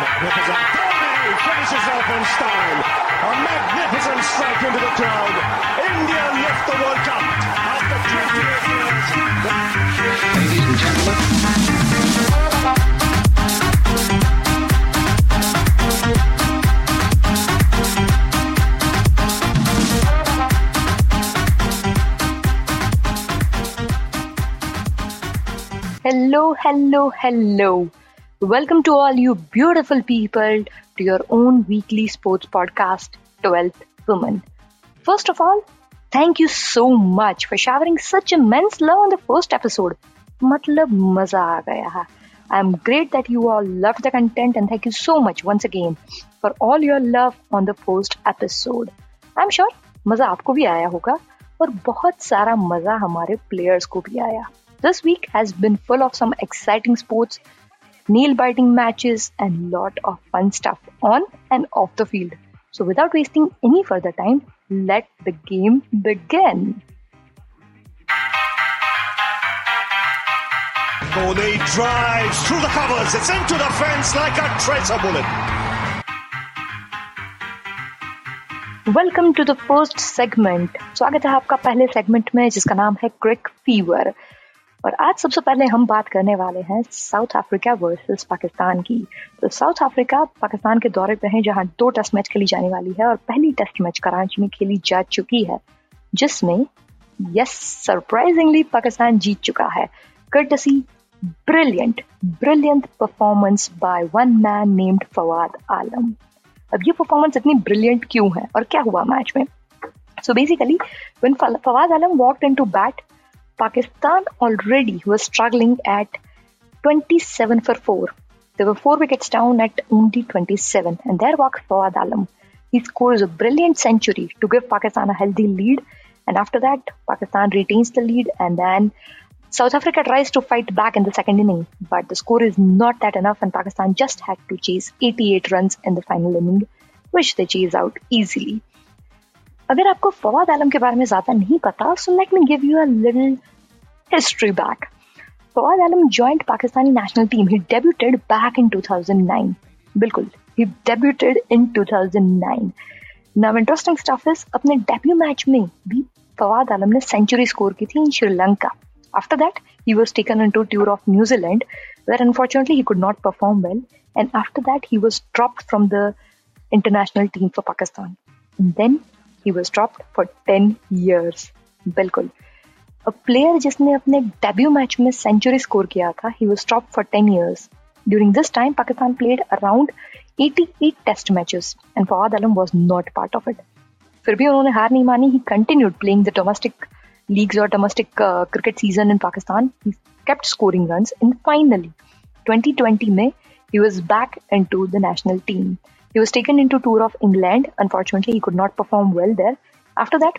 Magnificent. Dhoni finishes off in style. A magnificent strike into the crowd. India lift the World Cup after 28 years. Ladies and gentlemen. Hello, hello, hello. Welcome to all you beautiful people to your own weekly sports podcast, 12th Woman. First of all, thank you so much for showering such immense love on the first episode. मतलब मजा आ गया है. I'm great that you all loved the content and thank you so much once again for all your love on the first episode. I'm sure मजा आपको भी आया होगा और बहुत सारा मजा हमारे प्लेयर्स को भी आया. This week has been full of some exciting sports, nail biting matches, and lot of fun stuff on and off the field. So, without wasting any further time, let the game begin. Dhoni drives through the covers. It's into the fence like a tracer bullet. Welcome to the first segment स्वागत है आपका पहले segment में जिसका नाम है क्रिक fever और आज सबसे पहले हम बात करने वाले हैं साउथ अफ्रीका वर्सेस पाकिस्तान की। तो साउथ अफ्रीका पाकिस्तान के दौरे पर है जहाँ दो टेस्ट मैच खेली जाने वाली है और पहली टेस्ट मैच कराची में खेली जा चुकी है जिसमें यस सरप्राइजिंगली पाकिस्तान जीत चुका है। Courtesy brilliant brilliant performance by one man named Fawad Alam अब ये परफॉर्मेंस इतनी ब्रिलियंट क्यों है और क्या हुआ मैच में? So basically when Fawaz Alam walked into bat, Pakistan already was struggling at 27 for 4. There were 4 wickets down at only 27, and there walked Fawad Alam. He scores a brilliant century to give Pakistan a healthy lead, and after that, Pakistan retains the lead, and then South Africa tries to fight back in the second inning, but the score is not that enough, and Pakistan just had to chase 88 runs in the final inning, which they chase out easily. अगर आपको फवाद आलम के बारे में ज्यादा नहीं पता so let me give you a little history back Fawad Alam joint Pakistani national team he debuted back in 2009 बिल्कुल ही debuted in 2009 now interesting stuff is अपने डेब्यू मैच में भी फवाद आलम ने सेंचुरी स्कोर की थी इन Sri Lanka after that he was taken into tour of New Zealand where unfortunately he could not perform well and after that he was dropped from the international team for Pakistan and then he was dropped for 10 years बिल्कुल A player जिसने अपने debut match में century score किया था he was drop for 10 years during this time pakistan played around 88 test matches and Fawad Alam was not part of it फिर भी उन्होंने हार नहीं मानी he continued playing the domestic leagues और domestic cricket season in Pakistan he kept scoring runs and finally 2020 में he was back into the national team he was taken into tour of England. Unfortunately, he could not perform well there. After that,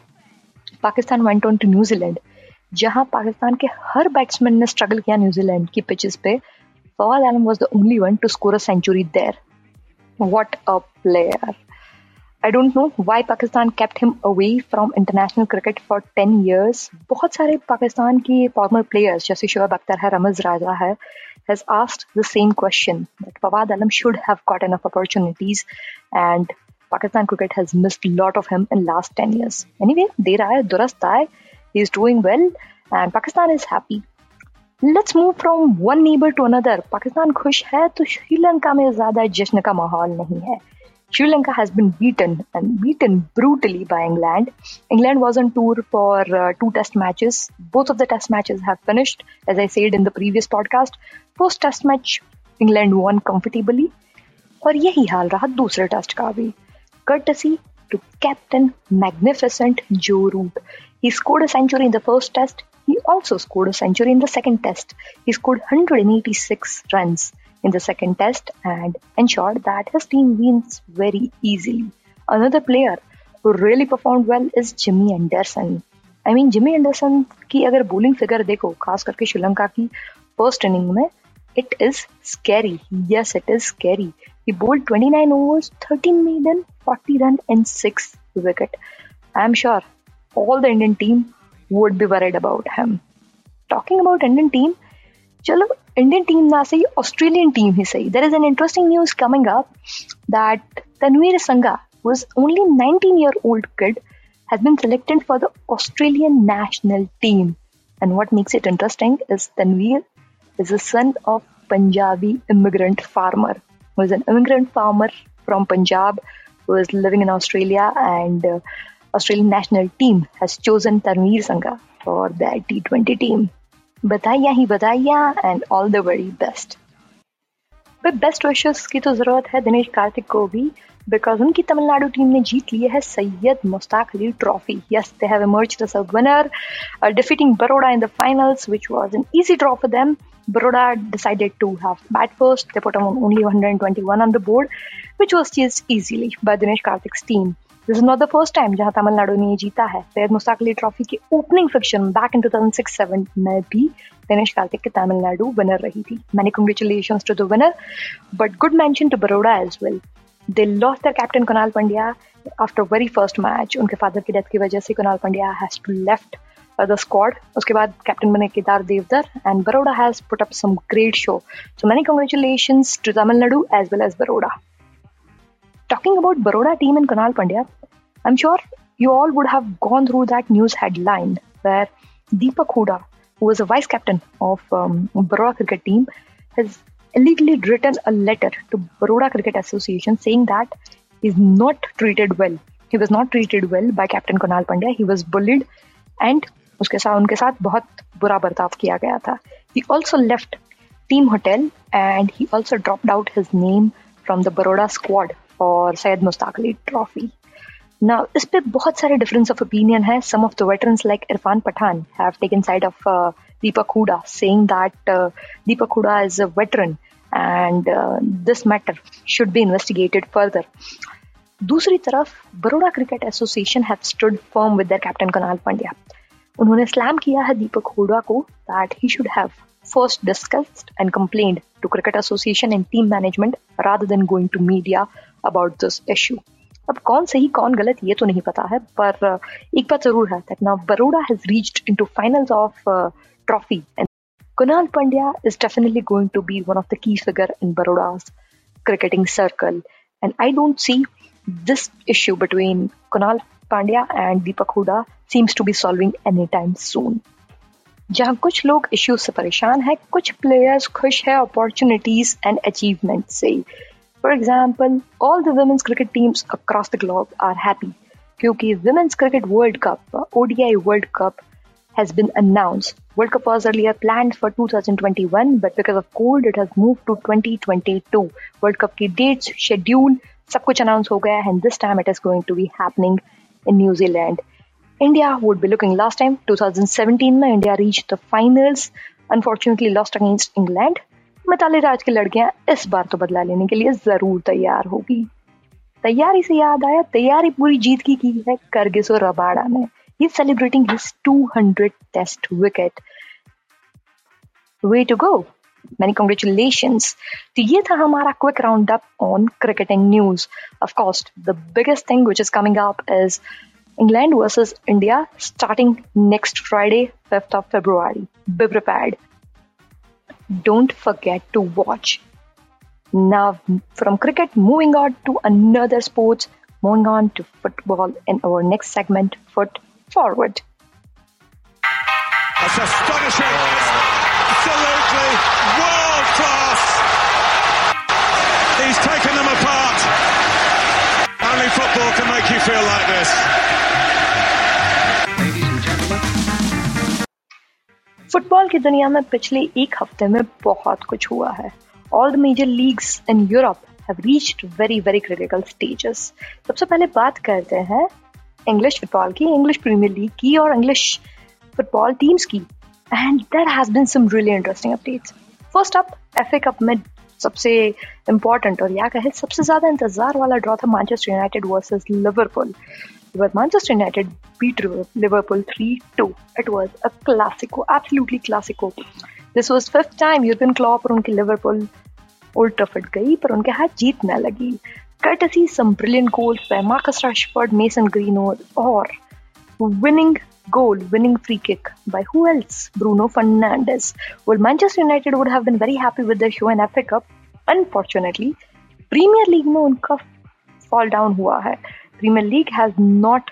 Pakistan went on to New Zealand, जहाँ पाकिस्तान के हर batsman ने struggle किया New Zealand की pitches पे Fawad Alam was the only one to score a century there what a player I don't know why Pakistan kept him away from international cricket for ten years बहुत सारे पाकिस्तान के farmer players जैसे शोएब अख्तर है रमज राजा है has asked the same question that Fawad Alam should have got enough opportunities and Pakistan cricket has missed a lot of him in last 10 years. Anyway, der aaye, durast aaye. Is doing well and Pakistan is happy. Let's move from one neighbor to another. Pakistan खुश है तो श्रीलंका में ज़्यादा जश्न का माहौल नहीं है Sri Lanka has been beaten and beaten brutally by England. England was on tour for uh, two test matches. Both of the test matches have finished, as I said in the previous podcast. First test match, England won comfortably. और यही हाल रहा दूसरे test का भी courtesy to captain magnificent Joe Root. He scored a century in the first test. He also scored a century in the second test. He scored 186 runs in the second test and ensured that his team wins very easily. Another player who really performed well is Jimmy Anderson. I mean, Jimmy Anderson की अगर bowling figure देखो खास करके श्रीलंका की first inning में it is scary. Yes, it is scary. He bowled 29 overs, 13 maiden, 40 run and 6 wicket. I'm sure all the Indian team would be worried about him. Talking about Indian team, chalo Indian team na सही Australian team ही There is an interesting news coming up that up Sangha, Tanveer was only 19 year old kid has been selected for the Australian national team. And what makes it interesting is Tanveer is the son of Punjabi immigrant farmer who is an immigrant farmer from Punjab who is living in Australia and uh, Australian national team has chosen Tanveer Sangha for their T20 team. Bataiya hi bataiya and all the very best. But best wishes ki to zarurat hai Dinesh Karthik ko because unki Tamil Nadu team ne jeet liya hai Syed Mushtaq Ali Trophy. Yes, they have emerged as a winner, uh, defeating Baroda in the finals, which was an easy draw for them. Baroda decided to have bat first. They put on only 121 on the board, which was chased easily by Dinesh Karthik's team. This is not the first time जहाँ तमिलनाडु ने ये जीता है। Mushtaq Ali trophy के opening fiction back in 2006-7 में भी दिनेश कार्तिक की Tamil Nadu winner रही थी। Many congratulation to the winner but good mention to Baroda as well they lost their captain Krunal Pandya after very first match उनके फादर की डेथ की वजह से Krunal Pandya has to left the squad उसके captain captain बने Kedar Devdhar and Baroda has put up some great show so many congratulation to Tamil Nadu as well as Baroda talking about Baroda team and Krunal Pandya I am sure you all would have gone through that news headline where Deepak Hooda, who was a vice captain of um, Baroda cricket team, has illegally written a letter to Baroda Cricket Association saying that he's not treated well. He was not treated well by Captain Konal Pandya. He was bullied and उसके साथ, उनके साथ बहुत बुरा बर्ताव किया गया था। He also left team hotel and he also dropped out his name from the Baroda squad और सैयद मुस्ताक अली ट्रॉफी ना इस पर बहुत सारे डिफरेंस ऑफ़ ओपिनियन है। Some of the veterans like Irfan Pathan have taken side of Deepak Hooda saying that Deepak Hooda is a a and this matter should be investigated further दूसरी तरफ़ Baroda cricket association have stood firm with their captain Krunal Pandya उन्होंने slam किया है दीपक हुडा को that he should have first discussed and complain to cricket association and team management rather than going to media about this issue अब कौन सही, कौन गलत, ये तो नहीं पता है, पर एक बात ज़रूर है that now Baroda has reached into finals of trophy and Krunal Pandya is definitely going to be one of the key figure in Baroda's cricketing circle and I don't see this issue between Krunal Pandya and Deepak Hooda seems to be solving anytime soon. जहां कुछ लोग issues से परेशान है कुछ players खुश है opportunities and achievement से for example all the women's cricket teams across the globe are happy क्योंकि women's cricket world cup ODI world cup has been announced. World Cup was earlier planned for 2021, but because of cold, it has moved to 2022. World Cup की dates, schedule, सब कुछ announce हो गया and this time it is going to be happening in New Zealand. India would be looking last time, 2017 में India reach the finals unfortunately lost against England Mithali Raj की लड़कियाँ इस बार तो बदला लेने के लिए ज़रूर तैयार होगी। तैयारी से याद आया तैयारी पूरी जीत की की है करगिस और रबाड़ा ने। He celebrating his 200 test wicket way to go many congratulation तो ये था हमारा quick round up on cricketing news of course the biggest thing which is coming up is England versus India starting next Friday, 5th of February. Be prepared. Don't forget to watch. Now, from cricket, moving on to another sports, moving on to football in our next segment, Foot Forward. That's astonishing. Absolutely world class. He's taken them apart. Only football can make you feel like this. Football की दुनिया में पिछले एक हफ़्ते में बहुत कुछ हुआ है। All the major leagues in Europe have reached very very critical stages सबसे पहले बात करते हैं इंग्लिश फुटबॉल की इंग्लिश प्रीमियर लीग की और इंग्लिश फुटबॉल टीम्स की। And there has been some really interesting updates first up F A cup में सबसे इंपॉर्टेंट और या कहे सबसे ज़्यादा इंतज़ार वाला ड्रॉ था Manchester United versus Liverpool But Manchester United beat Liverpool 3-2. It was a classico, absolutely classico. This was fifth time Jurgen Klopp और उनकी लिवरपूल ओल्ड ट्रफर्ड गई पर उनके हाथ जीत न लगी courtesy some brilliant goals by Marcus Rashford, Mason Greenwood, or winning goal winning free kick by who else? Bruno Fernandes. Well, Manchester United would have been very happy with their show in FA Cup. Unfortunately, Premier League में उनका fall down हुआ है. Premier League has not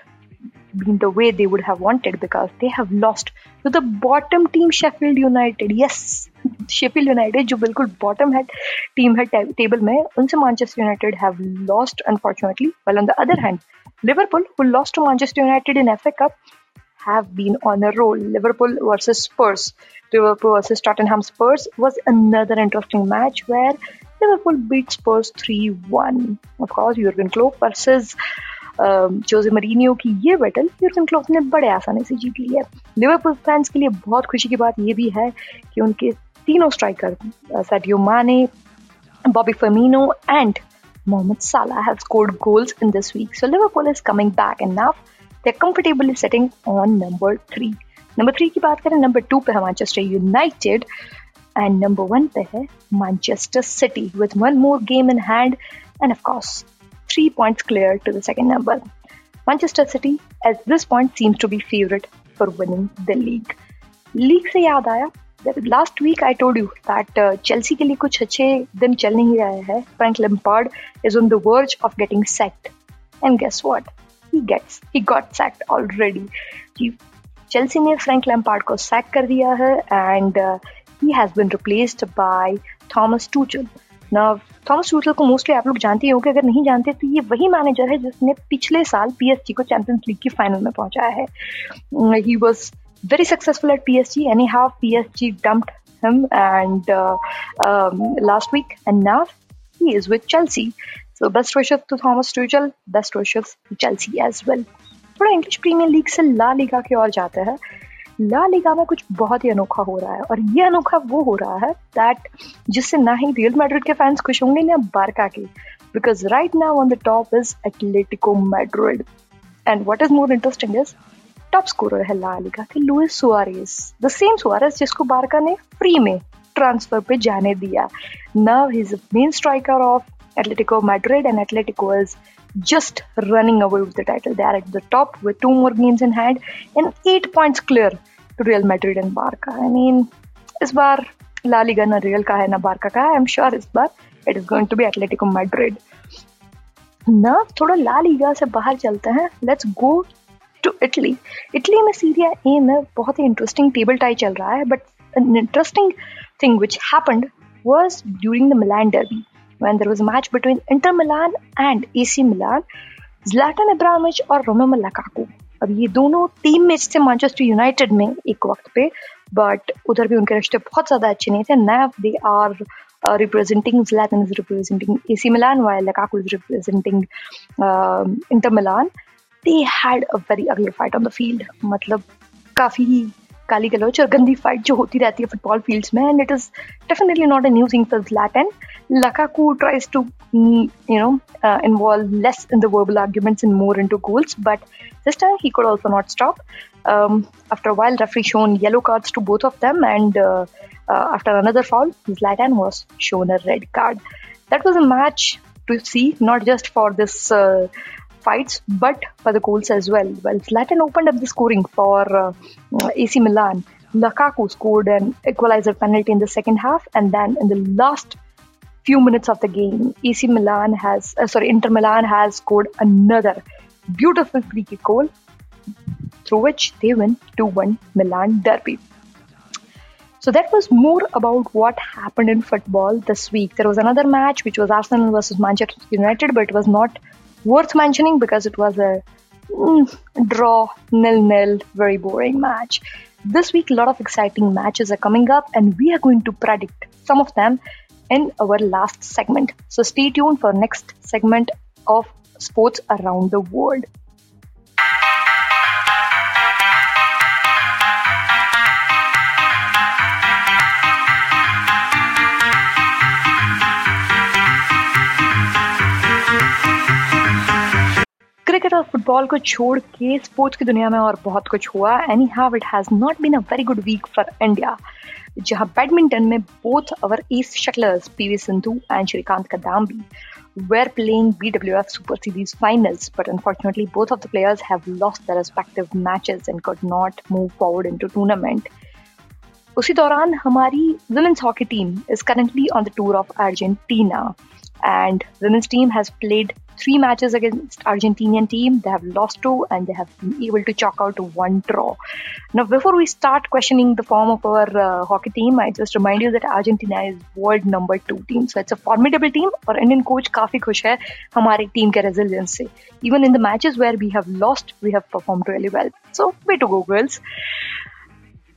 been the way they would have wanted because they have lost to the bottom team Sheffield United. Yes, Sheffield United जो बिल्कुल bottom है team है table में उनसे Manchester United have lost unfortunately. While on the other hand, Liverpool who lost to Manchester United in FA Cup have been on a roll. Liverpool versus Spurs. Liverpool versus Tottenham Spurs was another interesting match where Liverpool beat Spurs 3-1. Of course, Jurgen Klopp versus Jose Mourinho की ये battle यूरगन Klopp ने बड़े आसानी से जीत लिया Liverpool fans के लिए बहुत खुशी की बात ये भी है कि उनके तीनों striker Sadio Mane Bobby Firmino and Mohamed Salah have scored goals in this week so Liverpool is coming back enough they are comfortably setting on number 3 number 3 की बात करें नंबर टू पे Manchester United and number one पे है Manchester City with one more game in hand and of three points clear to the second number. Manchester City, at this point, seems to be favorite for winning the league. League से याद आया last week I told you that Chelsea के लिए कुछ अच्छे दिन चल नहीं रहे हैं Frank लिम्पार्ड is on the verge of getting sect and guess what he gets he got sect already Chelsea ने फ्रैंक लैम्पार्ड को सैक कर दिया है and he has been replaced by Thomas टूचल ना Thomas Tuchel को मोस्टली आप लोग जानते होंगे, अगर नहीं जानते तो ये वही मैनेजर है जिसने पिछले साल पीएसजी को चैंपियंस लीग के फाइनल में पहुँचाया है। He was very successful at P H G anyhow P H G dumped him and last weekend now he is with Chelsea so best wishes to Thomas Tuchel best wishes Chelsea as well थोड़ा English premier league से La Liga की ओर जाता है। La Liga में कुछ बहुत ही अनोखा हो रहा है। और ये अनोखा वो हो रहा है दैट जिससे ना ही रियल मैड्रिड के फैंस खुश होंगे, ना बारका के। Because right now on the top is Atletico Madrid and what is more interesting is top scorer है ला लीगा के Luis Suarez the same Suarez जिसको बारका ने फ्री में ट्रांसफ़र पे जाने दिया। Now is main striker of Atletico Madrid एंड Atletico is just running away with the title. They are at the top with two more games in hand and eight points clear to Real Madrid and Barca. I mean, इस बार La Liga ना real का है ना बारका का है आई am sure इस बार it is going to be Atletico Madrid ना थोड़ा ला लीगा से बाहर चलते हैं let's go to Italy Italy में सीरिया ए में बहुत ही इंटरेस्टिंग टेबल टाई चल रहा है but an interesting thing which happened was during the Milan derby when there was a match between Inter Milan and AC Milan, Zlatan Ibrahimovic or Romelu Lukaku. अब ये दोनों team में थे Manchester United में एक वक्त पे बट उधर भी उनके रिश्ते बहुत ज़्यादा अच्छे नहीं थे। नैफ they are representing Zlatan is representing AC Milan while Lukaku is representing Inter Milan they had a very ugly fight on the field मतलब काफ़ी गाली गलौच और गंदी फाइट जो होती रहती है फुटबॉल फील्ड्स में and it is definitely not a new thing for Zlatan. Lukaku tries to you know uh, involve less in the verbal arguments and more into goals, but this time he could also not stop. Um, after a while, referee shown yellow cards to both of them, and uh, uh, after another foul, Zlatan was shown a red card. That was a match to see, not just for this fights, but for the goals as well. Well, Zlatan opened up the scoring for AC Milan. Lukaku scored an equalizer penalty in the second half, and then in the last few minutes of the game, AC Milan has, uh, sorry, Inter Milan has scored another beautiful free kick goal, through which they win 2-1 Milan derby. So that was more about what happened in football this week. There was another match which was Arsenal versus Manchester United, but it was not worth mentioning because it was a mm, draw, nil-nil, very boring match. This week, a lot of exciting matches are coming up, and we are going to predict some of them in our last segment. So stay tuned for next segment of sports around the world. Cricket और football को छोड़ के sports की दुनिया में और बहुत कुछ हुआ। Anyhow it has not been a very good week for India जहाँ बैडमिंटन में both our east shuttlers P V Sindhu and Srikanth का दाम भी were playing B W F super series finals but unfortunately both of the players have lost the respective matches in could not move forward in tournament उसी दौरान, हमारी women's hockey team is currently on the tour of Argentina and women's team has played three matches against Argentinian team. They have lost two and they have been able to chalk out one draw. Now, before we start questioning the form of our uh, hockey team, I just remind you that Argentina is world number two team. So it's a formidable team. और Indian coach काफी खुश है हमारी team के resilience से. Even in the matches where we have lost, we have performed really well. So way to go, girls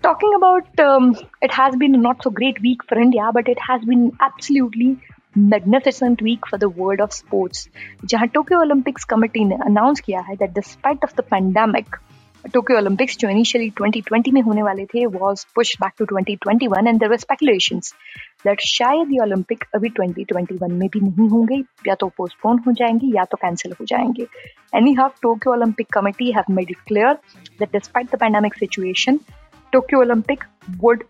talking about um, it has been a not so great week for India, but it has been absolutely magnificent week for the world of sports, जहाँ Tokyo Olympics committee ने announce किया है that despite of the pandemic Tokyo Olympics जो initially 2020 में होने वाले थे was push back to 2021 and there were that शायद ये ओलंपिक अभी 2021 में भी नहीं होंगे, या तो पोस्टपोन हो जाएँगे, या तो कैंसिल हो जाएँगे। Anyhow Tokyo Olympic committee have made it clear that despite the pandemic situation Tokyo Olympic would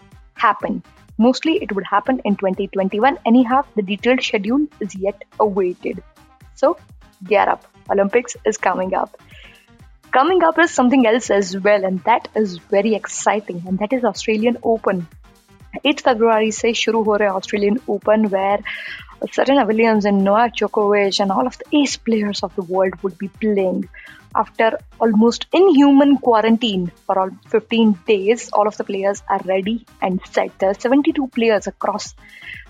happen Mostly it would happen in 2021. Anyhow, the detailed schedule is yet awaited. So, gear up. Olympics is coming up. Coming up is something else as well, and that is very exciting, and that is Australian Open. 8 February से शुरू हो रहे Australian Open where Serena Williams and Novak Djokovic and all of the ace players of the world would be playing after almost inhuman quarantine for all 15 days, all of the players are ready and set. There are 72 players across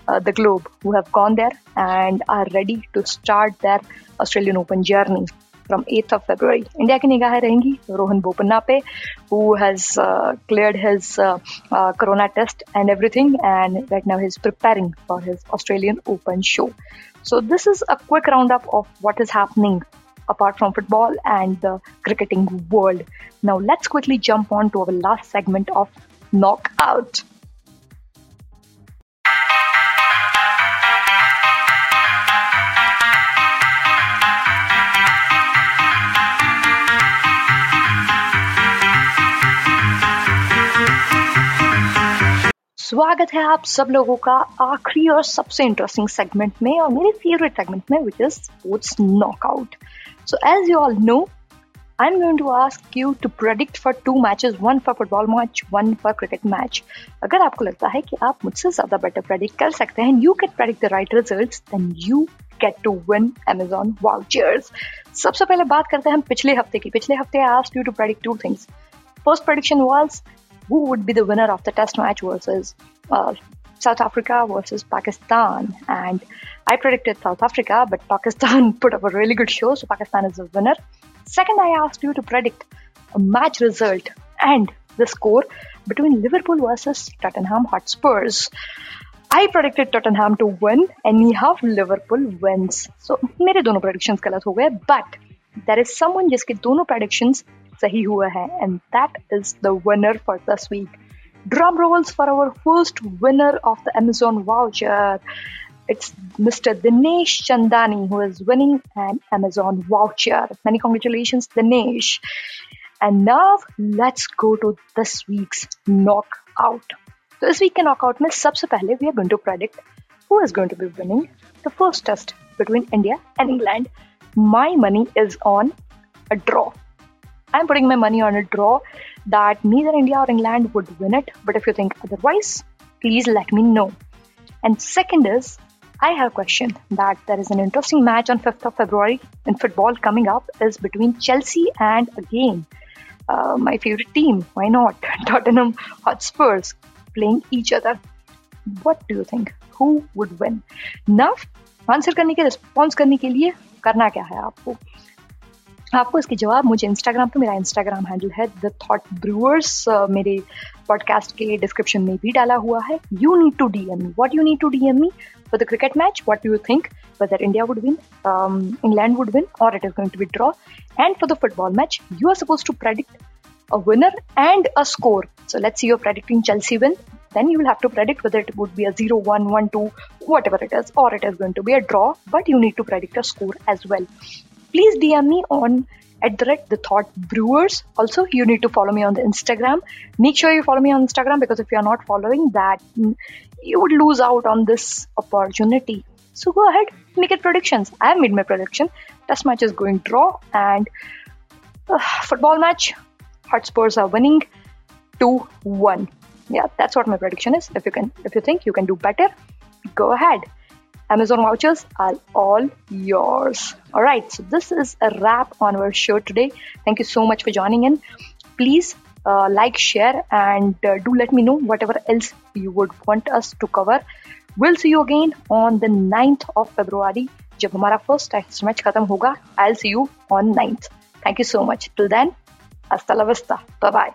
uh, the globe who have gone there and are ready to start their Australian Open journey from 8th of February. India ki nigahein rahengi Rohan Bopanna pe, who has uh, cleared his uh, uh, corona test and everything, and right now he's preparing for his Australian Open show. So this is a quick roundup of what is happening apart from football and the cricketing world. Now let's quickly jump on to our last segment of knockout. स्वागत है आप सब लोगों का आखिरी और सबसे interesting segment में और मेरे फेवरेट सेगमेंट में which is sports knockout So, as you know know, I'm going to ask you to predict for two matches, one for football match, one for cricket match. अगर आपको लगता है कि आप मुझसे ज़्यादा बेटर प्रेडिक्ट कर सकते हैं you can predict the right results then you get to win Amazon vouchers सबसे पहले बात करते हैं हम पिछले हफ़्ते की। पिछले हफ़्ते I asked you to predict two things first prediction was who would be the winner of the test match versus uh, South Africa versus Pakistan and I predicted South Africa, but Pakistan put up a really good show, so Pakistan is the winner. Second, I asked you to predict a match result and the score between Liverpool versus Tottenham Hotspurs. I predicted Tottenham to win, anyhow Liverpool wins. So मेरे दोनों predictions गलत हो गए, but there is someone जिसके दोनों predictions सही हुए हैं, and that is the winner for this week. Drum rolls for our first winner of the Amazon voucher. It's Mr. Dinesh Chandani who is winning an Amazon voucher. Many congratulations, Dinesh. And now let's go to this week's knockout. So this week in knockout में सबसे पहले we are going to predict who is going to be winning the first test between India and England. My money is on a draw. I'm putting my money on a draw that neither India or England would win it. But if you think otherwise, please let me know. And second is I have a question that there is an interesting match on 5th of February in football coming up is between Chelsea and again uh, my favorite team. Why not? Tottenham Hotspurs playing each other. What do you think? Who would win? Now, answer करने के response करने के लिए करना क्या है आपको आपको इसके जवाब मुझे इंस्टाग्राम पे, मेरा इंस्टाग्राम हैंडल है द थॉट ब्रूअर्स मेरे पॉडकास्ट के डिस्क्रिप्शन में भी डाला हुआ है। You need to D M me what you need to D M me for the cricket match what you think whether India would win England would win और it is going to be draw and for the football match you are suppose to predict a winner and a score so let's see your predicting Chelsea win then you will have to predict whether it would be a 0 1 1 2 whatever it is, or it is going to be a draw. But you need to predict a score as well. Please DM me on at the the thought brewers. Also, you need to follow me on the Instagram. Make sure you follow me on Instagram because if you are not following that, mm, you would lose out on this opportunity. So go ahead, make it predictions. I have made my prediction. Test match is going draw and uh, football match. Hotspurs are winning 2-1. Yeah, that's what my prediction is. If you can, if you think you can do better, go ahead. Amazon vouchers are all yours. All right, so this is a wrap on our show today. Thank you so much for joining in. Please uh, like, share, and uh, do let me know whatever else you would want us to cover. We'll see you again on the 9th of February. जब हमारा first test match खत्म होगा I see you on ninth thank you so much till then hasta la vista bye bye